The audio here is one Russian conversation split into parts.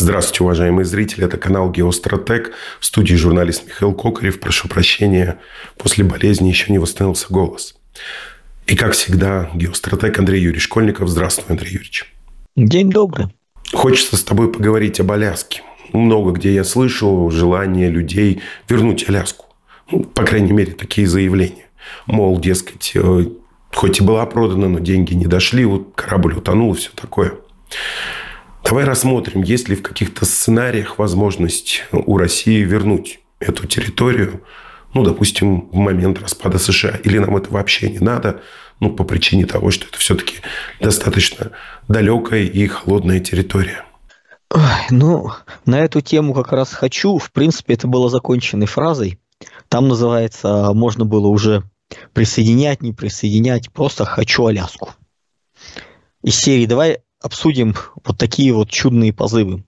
Здравствуйте, уважаемые зрители. Это канал Геостратег. В студии журналист Михаил Кокарев. Прошу прощения, после болезни еще не восстановился голос. И, как всегда, Геостратег Андрей Юрьевич Школьников. Здравствуй, Андрей Юрьевич. День добрый. Хочется с тобой поговорить об Аляске. Много где я слышу желание людей вернуть Аляску. Ну, по крайней мере, такие заявления. Мол, дескать, э, хоть и была продана, но деньги не дошли, вот корабль утонул и все такое. Давай рассмотрим, есть ли в каких-то сценариях возможность у России вернуть эту территорию, ну, допустим, в момент распада США. Или нам это вообще не надо, ну, по причине того, что это все-таки достаточно далекая и холодная территория. Ой, ну, на эту тему как раз хочу. В принципе, это было законченной фразой. Там называется, можно было уже присоединять, не присоединять, просто хочу Аляску. Из серии давай обсудим вот такие вот чудные позывы.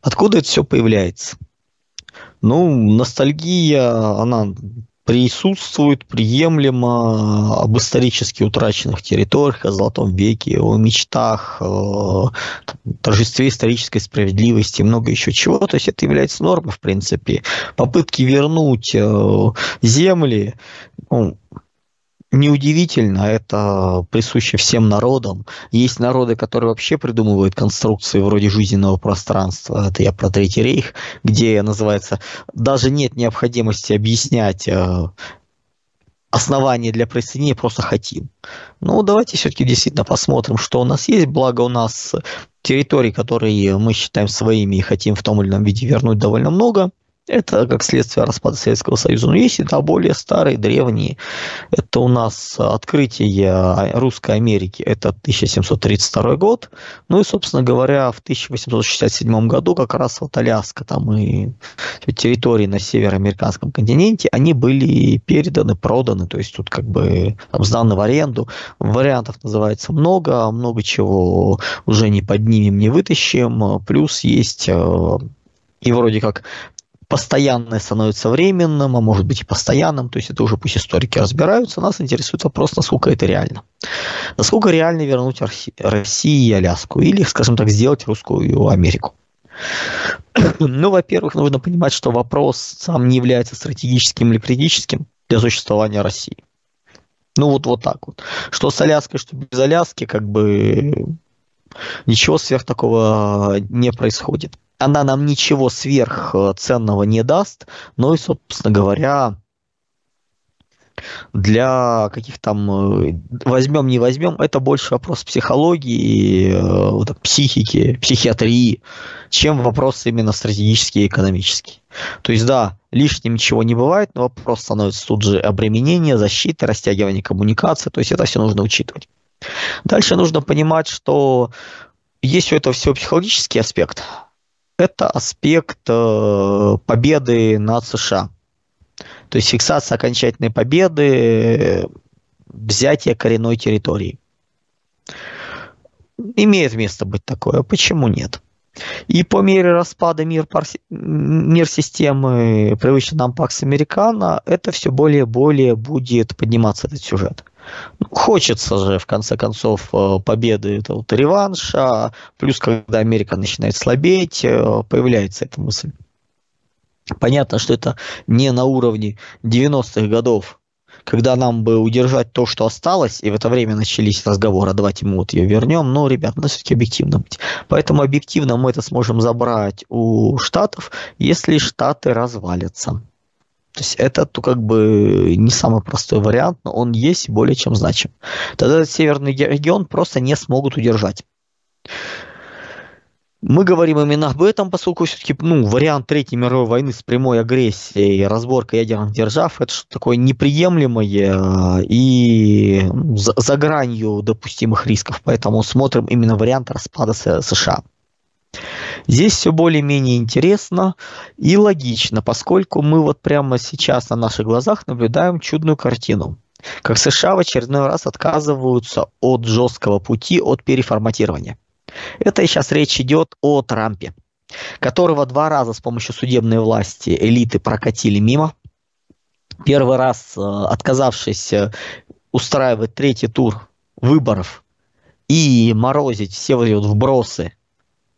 Откуда это все появляется? Ну, ностальгия, она присутствует приемлемо об исторически утраченных территориях, о Золотом веке, о мечтах, о торжестве исторической справедливости, много еще чего. То есть это является нормой, в принципе. Попытки вернуть э, земли, ну, Неудивительно, это присуще всем народам. Есть народы, которые вообще придумывают конструкции вроде жизненного пространства. Это я про Третий рейх, где называется, даже нет необходимости объяснять э, основания для присоединения, просто хотим. Ну, давайте все-таки действительно посмотрим, что у нас есть. Благо у нас территорий, которые мы считаем своими и хотим в том или ином виде вернуть довольно много. Это как следствие распада Советского Союза. Но есть и да, более старые, древние. Это у нас открытие Русской Америки, это 1732 год. Ну и, собственно говоря, в 1867 году как раз вот Аляска, там и территории на североамериканском континенте, они были переданы, проданы, то есть тут как бы там, сданы в аренду. Вариантов называется много, много чего уже не поднимем, не вытащим. Плюс есть э, и вроде как постоянное становится временным, а может быть и постоянным, то есть это уже пусть историки разбираются, нас интересует вопрос, насколько это реально. Насколько реально вернуть России и Аляску, или, скажем так, сделать русскую Америку. Ну, во-первых, нужно понимать, что вопрос сам не является стратегическим или критическим для существования России. Ну, вот, вот так вот. Что с Аляской, что без Аляски, как бы ничего сверх такого не происходит она нам ничего сверхценного не даст, но и, собственно говоря, для каких там э, возьмем, не возьмем, это больше вопрос психологии, э, психики, психиатрии, чем вопрос именно стратегический и экономический. То есть, да, лишним ничего не бывает, но вопрос становится тут же обременение, защиты, растягивание коммуникации, то есть это все нужно учитывать. Дальше нужно понимать, что есть у этого всего психологический аспект – это аспект э, победы над США. То есть фиксация окончательной победы, взятие коренной территории. Имеет место быть такое, почему нет? И по мере распада мир, мир системы, привычный нам Пакс Американо, это все более и более будет подниматься этот сюжет. Хочется же, в конце концов, э, победы это вот реванша, плюс когда Америка начинает слабеть, э, появляется эта мысль. Понятно, что это не на уровне 90-х годов, когда нам бы удержать то, что осталось, и в это время начались разговоры, а давайте мы вот ее вернем, но, ребят, надо все-таки объективно быть. Поэтому объективно мы это сможем забрать у Штатов, если Штаты развалятся. То есть это то, как бы не самый простой вариант, но он есть и более чем значим. Тогда этот северный регион просто не смогут удержать. Мы говорим именно об этом, поскольку все-таки ну, вариант Третьей мировой войны с прямой агрессией, разборка ядерных держав, это что такое неприемлемое и за, за гранью допустимых рисков. Поэтому смотрим именно вариант распада США. Здесь все более-менее интересно и логично, поскольку мы вот прямо сейчас на наших глазах наблюдаем чудную картину. Как США в очередной раз отказываются от жесткого пути, от переформатирования. Это сейчас речь идет о Трампе, которого два раза с помощью судебной власти элиты прокатили мимо. Первый раз э, отказавшись э, устраивать третий тур выборов и морозить все вот вбросы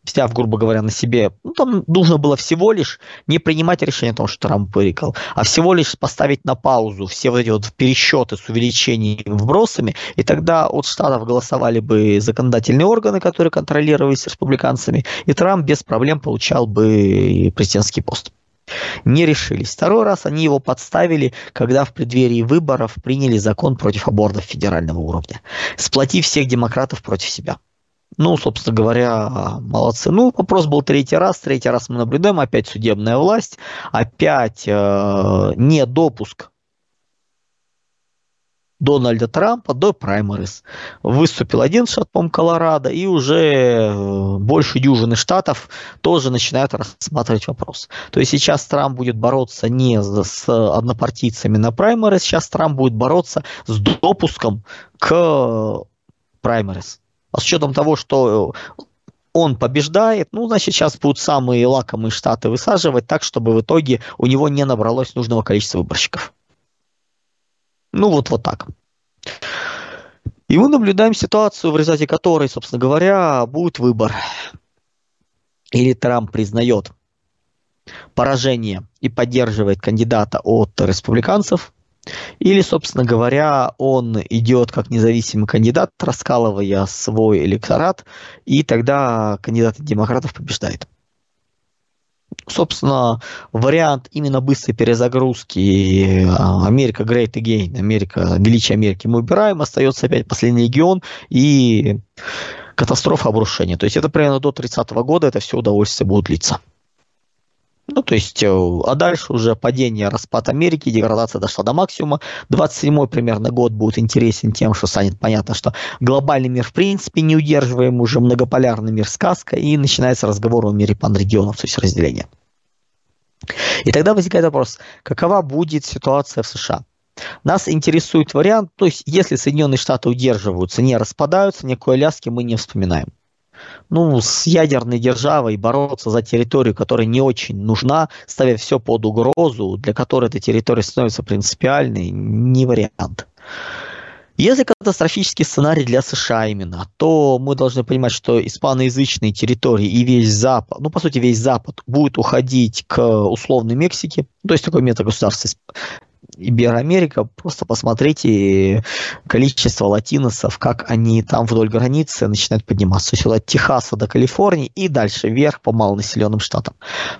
взяв, грубо говоря, на себе, ну, там нужно было всего лишь не принимать решение о том, что Трамп вырекал, а всего лишь поставить на паузу все вот эти вот пересчеты с увеличением вбросами, и тогда от штатов голосовали бы законодательные органы, которые контролировались республиканцами, и Трамп без проблем получал бы президентский пост. Не решились. Второй раз они его подставили, когда в преддверии выборов приняли закон против абортов федерального уровня, сплотив всех демократов против себя. Ну, собственно говоря, молодцы. Ну, вопрос был третий раз. Третий раз мы наблюдаем опять судебная власть, опять э, недопуск Дональда Трампа до праймерис. Выступил один штат, по Колорадо, и уже э, больше дюжины штатов тоже начинают рассматривать вопрос. То есть сейчас Трамп будет бороться не с однопартийцами на праймерис, сейчас Трамп будет бороться с допуском к праймерис. А с учетом того, что он побеждает, ну, значит, сейчас будут самые лакомые штаты высаживать так, чтобы в итоге у него не набралось нужного количества выборщиков. Ну, вот, вот так. И мы наблюдаем ситуацию, в результате которой, собственно говоря, будет выбор. Или Трамп признает поражение и поддерживает кандидата от республиканцев, или, собственно говоря, он идет как независимый кандидат, раскалывая свой электорат, и тогда кандидат демократов побеждает. Собственно, вариант именно быстрой перезагрузки а, Америка Great Again, Америка, величие Америки мы убираем, остается опять последний регион и катастрофа обрушения. То есть это примерно до 30 года это все удовольствие будет длиться. Ну, то есть, э, а дальше уже падение, распад Америки, деградация дошла до максимума. 27-й примерно год будет интересен тем, что станет понятно, что глобальный мир в принципе не удерживаем, уже многополярный мир сказка, и начинается разговор о мире панрегионов, то есть разделение. И тогда возникает вопрос, какова будет ситуация в США? Нас интересует вариант, то есть если Соединенные Штаты удерживаются, не распадаются, никакой Аляски мы не вспоминаем ну, с ядерной державой бороться за территорию, которая не очень нужна, ставя все под угрозу, для которой эта территория становится принципиальной, не вариант. Если катастрофический сценарий для США именно, то мы должны понимать, что испаноязычные территории и весь Запад, ну, по сути, весь Запад будет уходить к условной Мексике, то есть такой метагосударство Ибероамерика, просто посмотрите количество латиносов, как они там вдоль границы начинают подниматься. То есть от Техаса до Калифорнии и дальше вверх по малонаселенным штатам.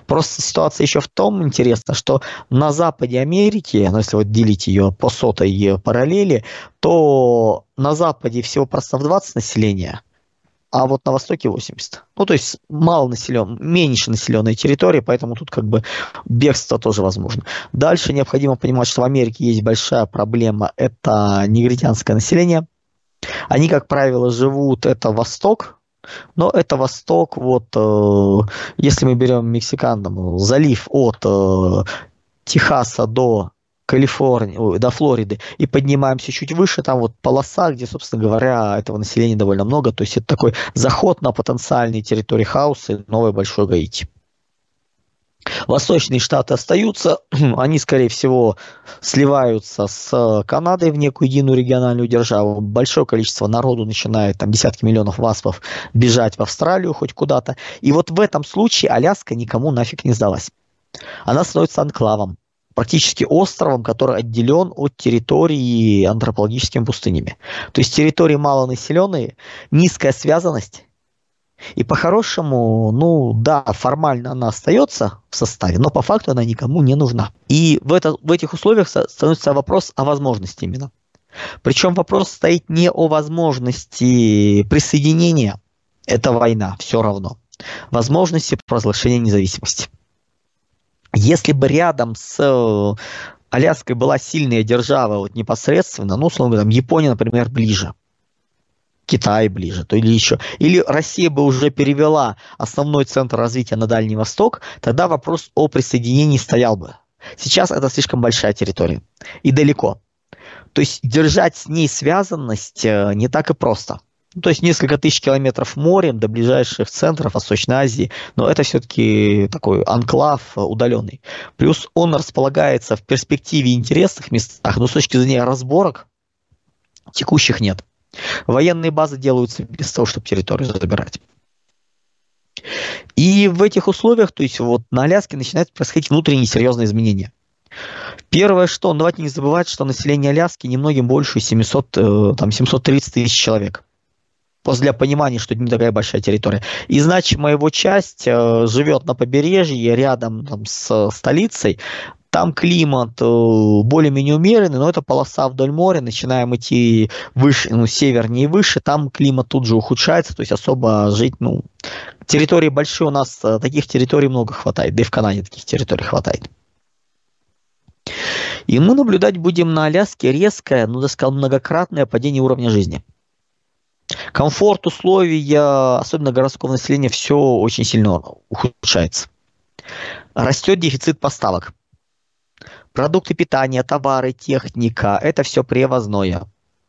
Просто ситуация еще в том интересно, что на западе Америки, ну, если вот делить ее по сотой параллели, то на западе всего просто в 20 населения, а вот на востоке 80. Ну, то есть мало населен, меньше населенная территория, поэтому тут как бы бегство тоже возможно. Дальше необходимо понимать, что в Америке есть большая проблема, это негритянское население. Они, как правило, живут, это Восток, но это Восток, вот, э, если мы берем Мексикан, там, залив от э, Техаса до Калифорнии, до Флориды, и поднимаемся чуть выше, там вот полоса, где, собственно говоря, этого населения довольно много, то есть это такой заход на потенциальные территории хаоса новой большой Гаити. Восточные штаты остаются, они, скорее всего, сливаются с Канадой в некую единую региональную державу. Большое количество народу начинает, там десятки миллионов васпов, бежать в Австралию хоть куда-то. И вот в этом случае Аляска никому нафиг не сдалась. Она становится анклавом практически островом, который отделен от территории антропологическими пустынями. То есть территории малонаселенные, низкая связанность. И по-хорошему, ну да, формально она остается в составе, но по факту она никому не нужна. И в, это, в этих условиях становится вопрос о возможности именно. Причем вопрос стоит не о возможности присоединения, это война, все равно. Возможности провозглашения независимости. Если бы рядом с э, Аляской была сильная держава вот непосредственно, ну, условно говоря, Япония, например, ближе, Китай ближе, то или еще, или Россия бы уже перевела основной центр развития на Дальний Восток, тогда вопрос о присоединении стоял бы. Сейчас это слишком большая территория и далеко. То есть держать с ней связанность э, не так и просто. Ну, то есть несколько тысяч километров морем до ближайших центров Восточной Азии, но это все-таки такой анклав удаленный. Плюс он располагается в перспективе интересных местах, но с точки зрения разборок текущих нет. Военные базы делаются без того, чтобы территорию забирать. И в этих условиях, то есть вот на Аляске начинают происходить внутренние серьезные изменения. Первое, что, давайте не забывать, что население Аляски немногим больше 700, э, там, 730 тысяч человек. Просто для понимания, что это не такая большая территория. И значимая его часть э, живет на побережье, рядом там, с столицей. Там климат э, более-менее умеренный, но это полоса вдоль моря, начинаем идти выше, ну, севернее и выше, там климат тут же ухудшается, то есть особо жить, ну, территории большие у нас, э, таких территорий много хватает, да и в Канаде таких территорий хватает. И мы наблюдать будем на Аляске резкое, ну, я сказал, многократное падение уровня жизни. Комфорт, условия, особенно городского населения, все очень сильно ухудшается. Растет дефицит поставок. Продукты питания, товары, техника – это все привозное.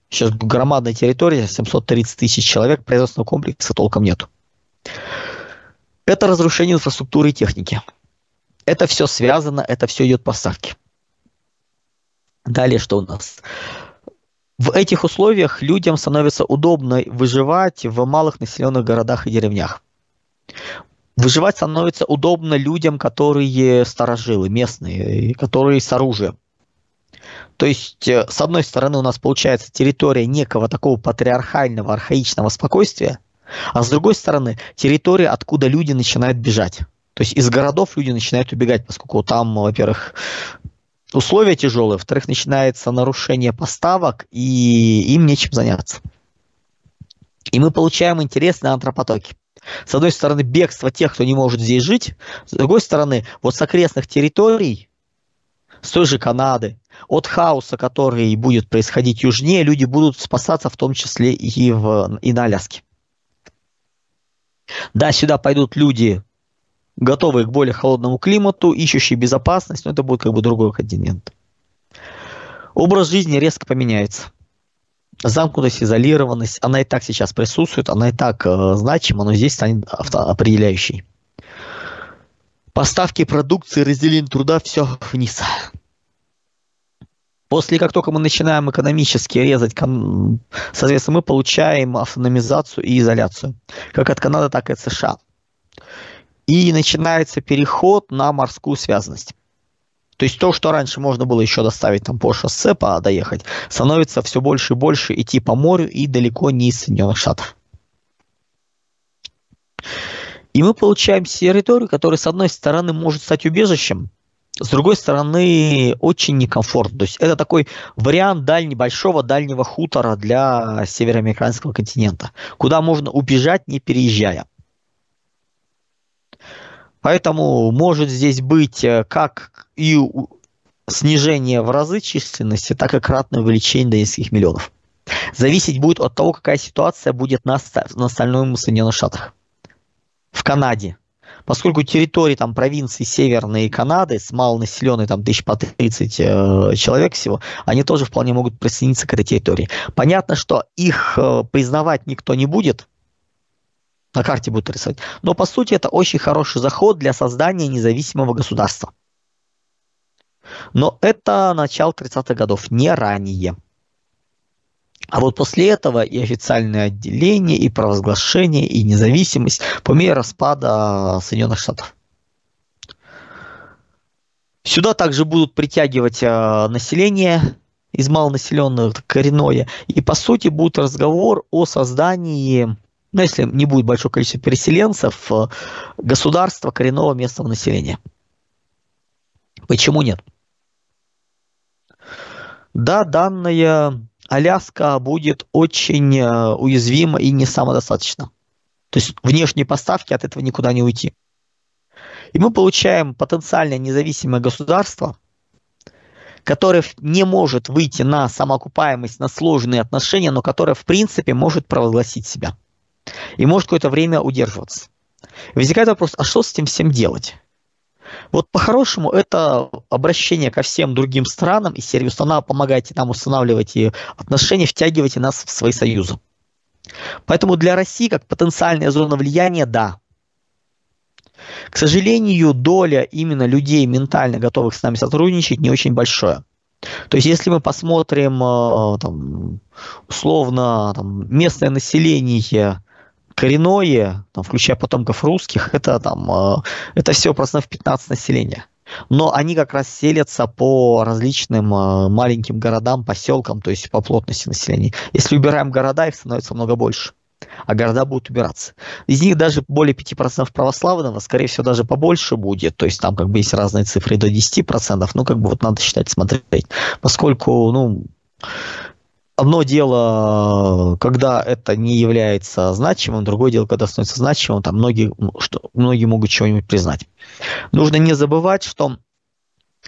Сейчас громадная территория, 730 тысяч человек, производственного комплекса толком нету. Это разрушение инфраструктуры и техники. Это все связано, это все идет поставки. Далее что у нас? В этих условиях людям становится удобно выживать в малых населенных городах и деревнях. Выживать становится удобно людям, которые старожилы, местные, которые с оружием. То есть, э, с одной стороны, у нас получается территория некого такого патриархального, архаичного спокойствия, а с другой стороны, территория, откуда люди начинают бежать. То есть из городов люди начинают убегать, поскольку там, во-первых, условия тяжелые, во-вторых, начинается нарушение поставок, и им нечем заняться. И мы получаем интересные антропотоки. С одной стороны, бегство тех, кто не может здесь жить, с другой стороны, вот с окрестных территорий, с той же Канады, от хаоса, который будет происходить южнее, люди будут спасаться, в том числе и, в, и на Аляске. Да, сюда пойдут люди готовые к более холодному климату, ищущие безопасность, но это будет как бы другой континент. Образ жизни резко поменяется. Замкнутость, изолированность, она и так сейчас присутствует, она и так э, значима, но здесь станет определяющей. Поставки продукции, разделение труда, все вниз. После, как только мы начинаем экономически резать, соответственно, мы получаем автономизацию и изоляцию, как от Канады, так и от США и начинается переход на морскую связанность. То есть то, что раньше можно было еще доставить там по шоссе, по доехать, становится все больше и больше идти по морю и далеко не из Соединенных Штатов. И мы получаем территорию, которая, с одной стороны, может стать убежищем, с другой стороны, очень некомфортно. То есть это такой вариант дальнего, большого дальнего хутора для североамериканского континента, куда можно убежать, не переезжая. Поэтому может здесь быть э, как и снижение в разы численности, так и кратное увеличение до нескольких миллионов. Зависеть будет от того, какая ситуация будет на, на остальном Соединенных Штатах. В Канаде. Поскольку территории там провинции Северной Канады с малонаселенной там тысяч по 30 э, человек всего, они тоже вполне могут присоединиться к этой территории. Понятно, что их э, признавать никто не будет, на карте будет рисовать. Но по сути это очень хороший заход для создания независимого государства. Но это начало 30-х годов, не ранее. А вот после этого и официальное отделение, и провозглашение, и независимость по мере распада Соединенных Штатов. Сюда также будут притягивать э, население из малонаселенных коренное. И по сути будет разговор о создании ну, если не будет большое количество переселенцев, э, государства коренного местного населения. Почему нет? Да, данная Аляска будет очень э, уязвима и не самодостаточна. То есть внешние поставки от этого никуда не уйти. И мы получаем потенциально независимое государство, которое не может выйти на самоокупаемость, на сложные отношения, но которое в принципе может провозгласить себя и может какое-то время удерживаться. Возникает вопрос, а что с этим всем делать? Вот по-хорошему это обращение ко всем другим странам и серии установ помогайте нам устанавливать отношения, втягивайте нас в свои союзы. Поэтому для России как потенциальная зона влияния – да. К сожалению, доля именно людей, ментально готовых с нами сотрудничать, не очень большая. То есть, если мы посмотрим, э, там, условно, там, местное население коренное, там, включая потомков русских, это там, э, это все процентов 15 населения. Но они как раз селятся по различным э, маленьким городам, поселкам, то есть по плотности населения. Если убираем города, их становится много больше а города будут убираться. Из них даже более 5% православного, скорее всего, даже побольше будет. То есть там как бы есть разные цифры до 10%, ну как бы вот надо считать, смотреть. Поскольку, ну, одно дело, когда это не является значимым, другое дело, когда становится значимым, там многие, что, многие могут чего-нибудь признать. Нужно не забывать, что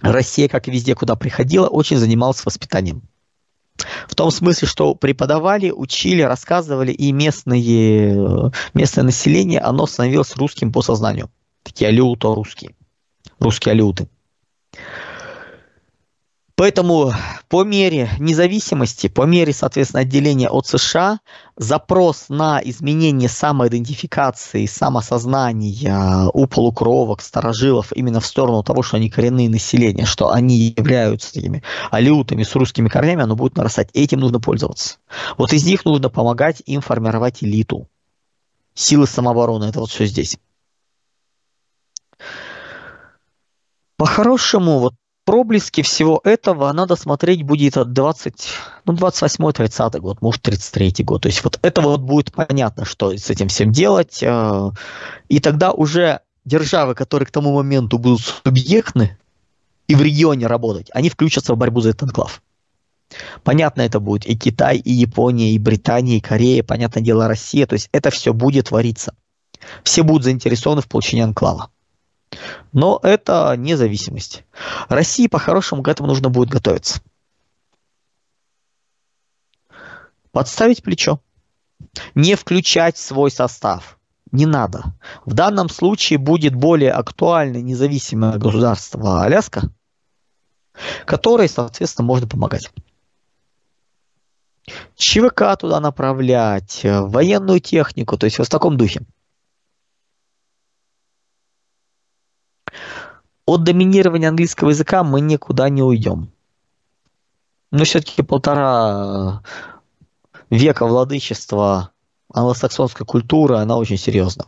Россия, как и везде, куда приходила, очень занималась воспитанием. В том смысле, что преподавали, учили, рассказывали, и местные, местное население, оно становилось русским по сознанию. Такие алюто русские. Русские алюты. Поэтому по мере независимости, по мере, соответственно, отделения от США, запрос на изменение самоидентификации, самосознания у полукровок, старожилов именно в сторону того, что они коренные населения, что они являются такими алютами с русскими корнями, оно будет нарастать. Этим нужно пользоваться. Вот из них нужно помогать им формировать элиту. Силы самообороны, это вот все здесь. По-хорошему, вот проблески всего этого надо смотреть будет от 20, ну, 28-30 год, может, 33 год. То есть вот это вот будет понятно, что с этим всем делать. Э, и тогда уже державы, которые к тому моменту будут субъектны и в регионе работать, они включатся в борьбу за этот анклав. Понятно, это будет и Китай, и Япония, и Британия, и Корея, понятное дело, Россия. То есть это все будет твориться. Все будут заинтересованы в получении анклава. Но это независимость. России по-хорошему к этому нужно будет готовиться. Подставить плечо. Не включать свой состав. Не надо. В данном случае будет более актуальное независимое государство Аляска, которое, соответственно, можно помогать. ЧВК туда направлять, военную технику, то есть вот в таком духе. От доминирования английского языка мы никуда не уйдем. Но все-таки полтора века владычества англосаксонской культуры, она очень серьезна.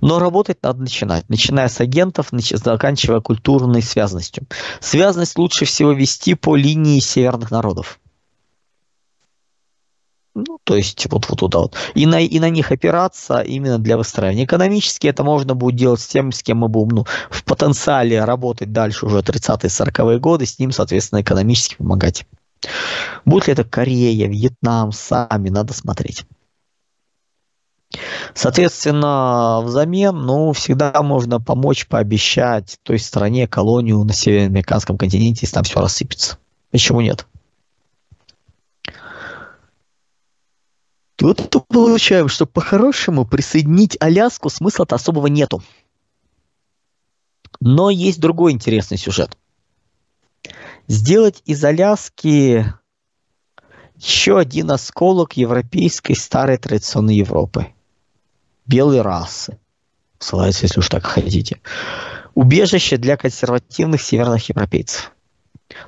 Но работать надо начинать, начиная с агентов, заканчивая культурной связанностью. Связанность лучше всего вести по линии северных народов. Ну, то есть вот, вот туда вот. И на, и на них опираться именно для выстраивания. Экономически это можно будет делать с тем, с кем мы будем ну, в потенциале работать дальше уже 30-40-е годы, с ним, соответственно, экономически помогать. Будет ли это Корея, Вьетнам, сами, надо смотреть. Соответственно, взамен, ну, всегда можно помочь, пообещать той стране колонию на североамериканском континенте, если там все рассыпется. Почему нет? Тут получаем, что по-хорошему присоединить Аляску смысла-то особого нету. Но есть другой интересный сюжет. Сделать из Аляски еще один осколок европейской старой традиционной Европы. Белой расы. Ссылается, если уж так хотите. Убежище для консервативных северных европейцев.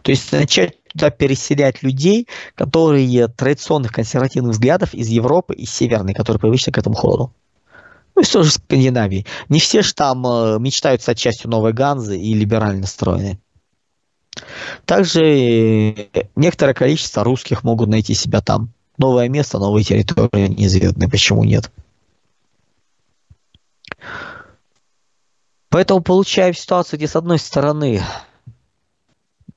То есть начать туда переселять людей, которые традиционных консервативных взглядов из Европы и Северной, которые привычны к этому холоду. Ну и тоже Скандинавии. Не все же там э, мечтают стать частью новой Ганзы и либерально настроены. Также э, некоторое количество русских могут найти себя там. Новое место, новые территории неизвестны. Почему нет? Поэтому получаем ситуацию, где с одной стороны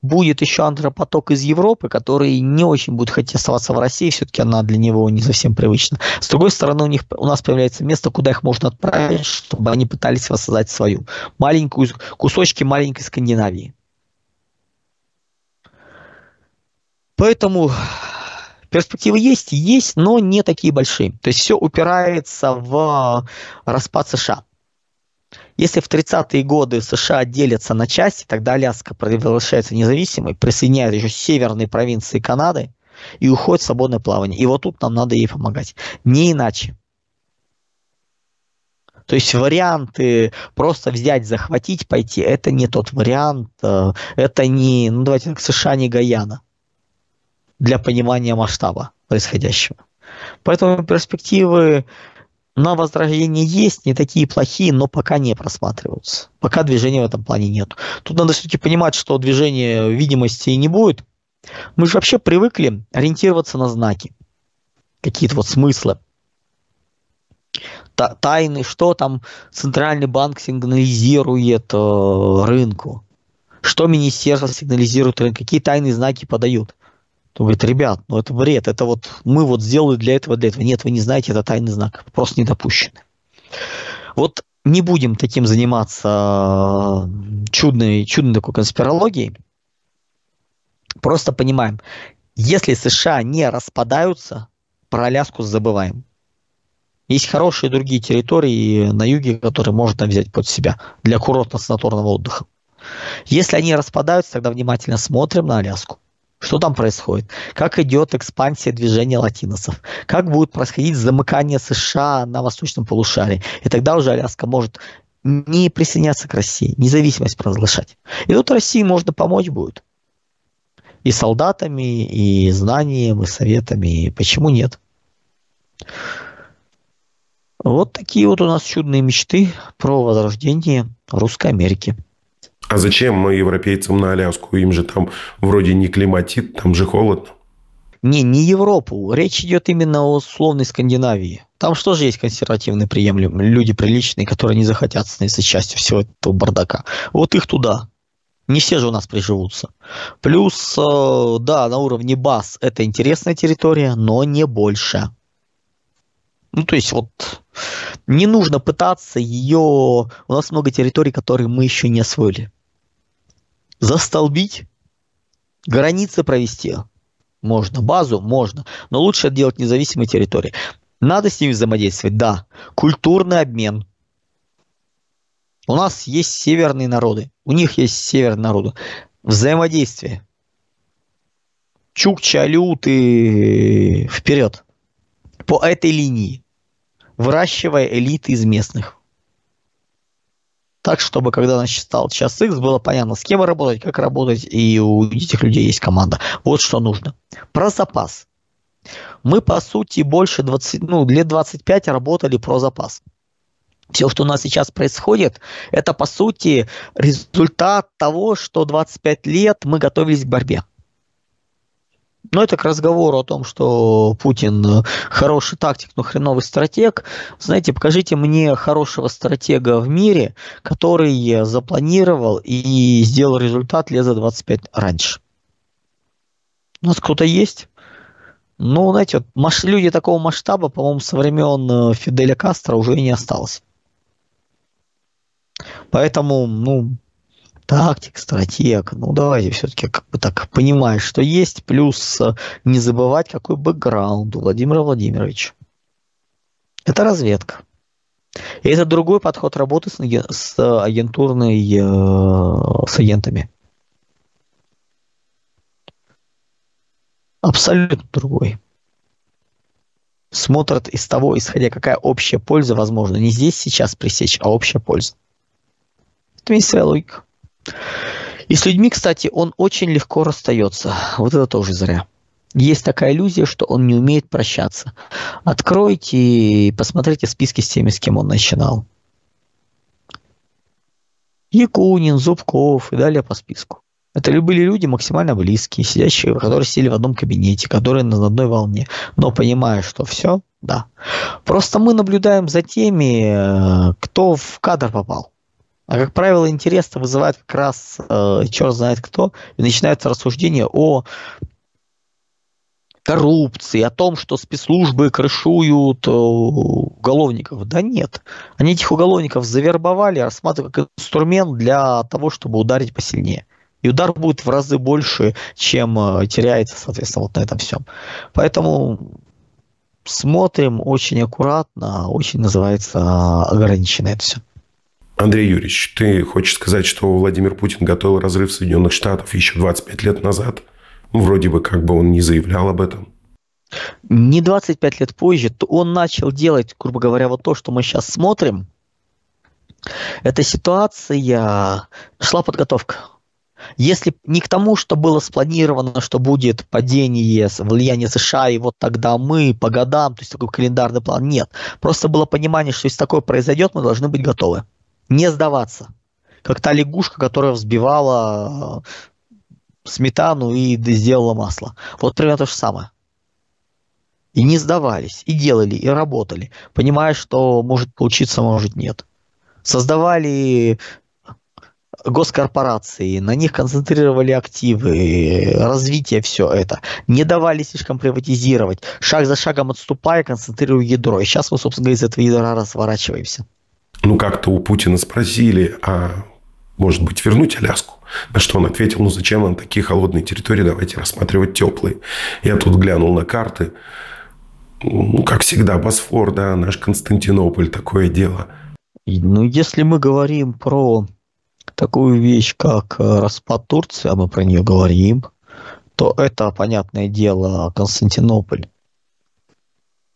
будет еще антропоток из Европы, который не очень будет хотеть оставаться в России, все-таки она для него не совсем привычна. С другой стороны, у них у нас появляется место, куда их можно отправить, чтобы они пытались воссоздать свою маленькую кусочки маленькой Скандинавии. Поэтому перспективы есть, есть, но не такие большие. То есть все упирается в распад США. Если в 30-е годы США делятся на части, тогда Аляска превращается независимой, присоединяет еще северные провинции Канады и уходит в свободное плавание. И вот тут нам надо ей помогать. Не иначе. То есть варианты просто взять, захватить, пойти, это не тот вариант, э, это не, ну давайте так, США не Гаяна для понимания масштаба происходящего. Поэтому перспективы на возрождение есть, не такие плохие, но пока не просматриваются. Пока движения в этом плане нет. Тут надо все-таки понимать, что движения видимости не будет. Мы же вообще привыкли ориентироваться на знаки. Какие-то вот смыслы. Тайны, что там центральный банк сигнализирует э, рынку. Что министерство сигнализирует рынку, какие тайные знаки подают. Он говорит, ребят, ну это бред, это вот мы вот сделали для этого, для этого. Нет, вы не знаете, это тайный знак, просто не допущены. Вот не будем таким заниматься чудной, чудной такой конспирологией. Просто понимаем, если США не распадаются, про Аляску забываем. Есть хорошие другие территории на юге, которые можно взять под себя для курортно-санаторного отдыха. Если они распадаются, тогда внимательно смотрим на Аляску. Что там происходит? Как идет экспансия движения латиносов? Как будет происходить замыкание США на восточном полушарии? И тогда уже Аляска может не присоединяться к России, независимость провозглашать. И тут России можно помочь будет. И солдатами, и знанием, и советами. И почему нет? Вот такие вот у нас чудные мечты про возрождение Русской Америки. А зачем мы европейцам на Аляску? Им же там вроде не климатит, там же холодно. Не, не Европу. Речь идет именно о условной Скандинавии. Там что же есть консервативные приемлемые, люди приличные, которые не захотят становиться частью всего этого бардака. Вот их туда. Не все же у нас приживутся. Плюс, э, да, на уровне баз это интересная территория, но не больше. Ну, то есть вот не нужно пытаться ее... У нас много территорий, которые мы еще не освоили застолбить, границы провести. Можно, базу можно, но лучше делать независимой территории. Надо с ними взаимодействовать, да. Культурный обмен. У нас есть северные народы, у них есть северные народы. Взаимодействие. Чукча, алюты, вперед. По этой линии. Выращивая элиты из местных так, чтобы когда настал час X, было понятно, с кем работать, как работать, и у этих людей есть команда. Вот что нужно. Про запас. Мы, по сути, больше 20, ну, лет 25 работали про запас. Все, что у нас сейчас происходит, это, по сути, результат того, что 25 лет мы готовились к борьбе. Но это к разговору о том, что Путин э, хороший тактик, но хреновый стратег. Знаете, покажите мне хорошего стратега в мире, который запланировал и сделал результат лет за 25 раньше. У нас кто-то есть? Ну, знаете, вот люди такого масштаба, по-моему, со времен э, Фиделя Кастро уже и не осталось. Поэтому, ну, тактик, стратег. Ну, давайте все-таки как бы так понимать, что есть. Плюс э, не забывать, какой бэкграунд у Владимира Владимировича. Это разведка. И это другой подход работы с, с агентурной, э, с агентами. Абсолютно другой. Смотрят из того, исходя какая общая польза возможна. Не здесь сейчас пресечь, а общая польза. Это есть своя логика. И с людьми, кстати, он очень легко расстается. Вот это тоже зря. Есть такая иллюзия, что он не умеет прощаться. Откройте и посмотрите списки с теми, с кем он начинал. Якунин, Зубков и далее по списку. Это были люди максимально близкие, сидящие, которые сидели в одном кабинете, которые на одной волне, но понимая, что все, да. Просто мы наблюдаем за теми, э, кто в кадр попал. А как правило, интерес вызывает как раз э, черт знает кто, и начинается рассуждение о коррупции, о том, что спецслужбы крышуют э, уголовников. Да нет. Они этих уголовников завербовали, рассматривают как инструмент для того, чтобы ударить посильнее. И удар будет в разы больше, чем э, теряется, соответственно, вот на этом всем. Поэтому смотрим очень аккуратно, очень называется ограничено это все. Андрей Юрьевич, ты хочешь сказать, что Владимир Путин готовил разрыв Соединенных Штатов еще 25 лет назад? Вроде бы как бы он не заявлял об этом. Не 25 лет позже, то он начал делать, грубо говоря, вот то, что мы сейчас смотрим. Эта ситуация, шла подготовка. Если не к тому, что было спланировано, что будет падение, влияние США, и вот тогда мы по годам, то есть такой календарный план, нет. Просто было понимание, что если такое произойдет, мы должны быть готовы. Не сдаваться. Как та лягушка, которая взбивала сметану и сделала масло. Вот примерно то же самое. И не сдавались, и делали, и работали, понимая, что может получиться, может нет. Создавали госкорпорации, на них концентрировали активы, развитие, все это. Не давали слишком приватизировать. Шаг за шагом отступая, концентрируя ядро. И сейчас мы, собственно говоря, из этого ядра разворачиваемся. Ну, как-то у Путина спросили, а может быть, вернуть Аляску? На что он ответил, ну, зачем нам такие холодные территории, давайте рассматривать теплые. Я тут глянул на карты. Ну, как всегда, Босфор, да, наш Константинополь, такое дело. Ну, если мы говорим про такую вещь, как э, распад Турции, а мы про нее говорим, то это, понятное дело, Константинополь.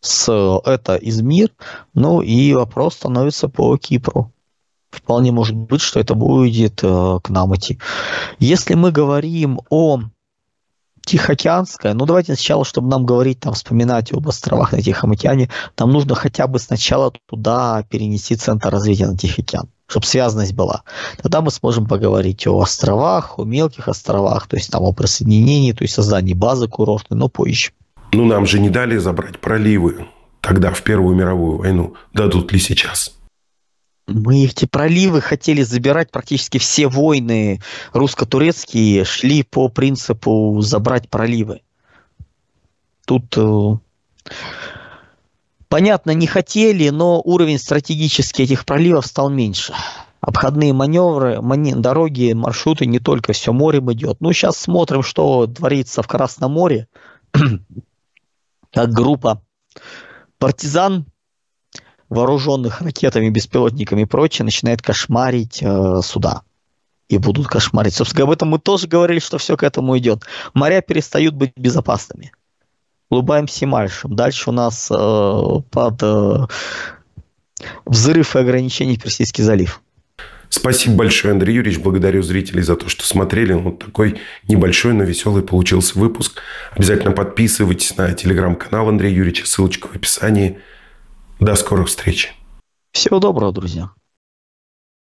С, это Измир, ну и вопрос становится по Кипру. Вполне может быть, что это будет э, к нам идти. Если мы говорим о Тихоокеанское, ну давайте сначала, чтобы нам говорить, там, вспоминать об островах на Тихом океане, нам нужно хотя бы сначала туда перенести центр развития на Тихий океан чтобы связанность была. Тогда мы сможем поговорить о островах, о мелких островах, то есть там о присоединении, то есть создании базы курортной, но позже. Ну, нам же не дали забрать проливы тогда, в Первую мировую войну. Дадут ли сейчас? Мы эти проливы хотели забирать практически все войны русско-турецкие шли по принципу забрать проливы. Тут э, Понятно, не хотели, но уровень стратегически этих проливов стал меньше. Обходные маневры, мани, дороги, маршруты, не только все морем идет. Ну, сейчас смотрим, что творится в Красном море. Как группа партизан, вооруженных ракетами, беспилотниками и прочее, начинает кошмарить э, суда. И будут кошмарить. Собственно, об этом мы тоже говорили, что все к этому идет. Моря перестают быть безопасными улыбаемся дальше. Дальше у нас э, под э, взрыв и ограничений Персидский залив. Спасибо большое, Андрей Юрьевич. Благодарю зрителей за то, что смотрели. Вот такой небольшой, но веселый получился выпуск. Обязательно подписывайтесь на телеграм-канал Андрея Юрьевича. Ссылочка в описании. До скорых встреч. Всего доброго, друзья.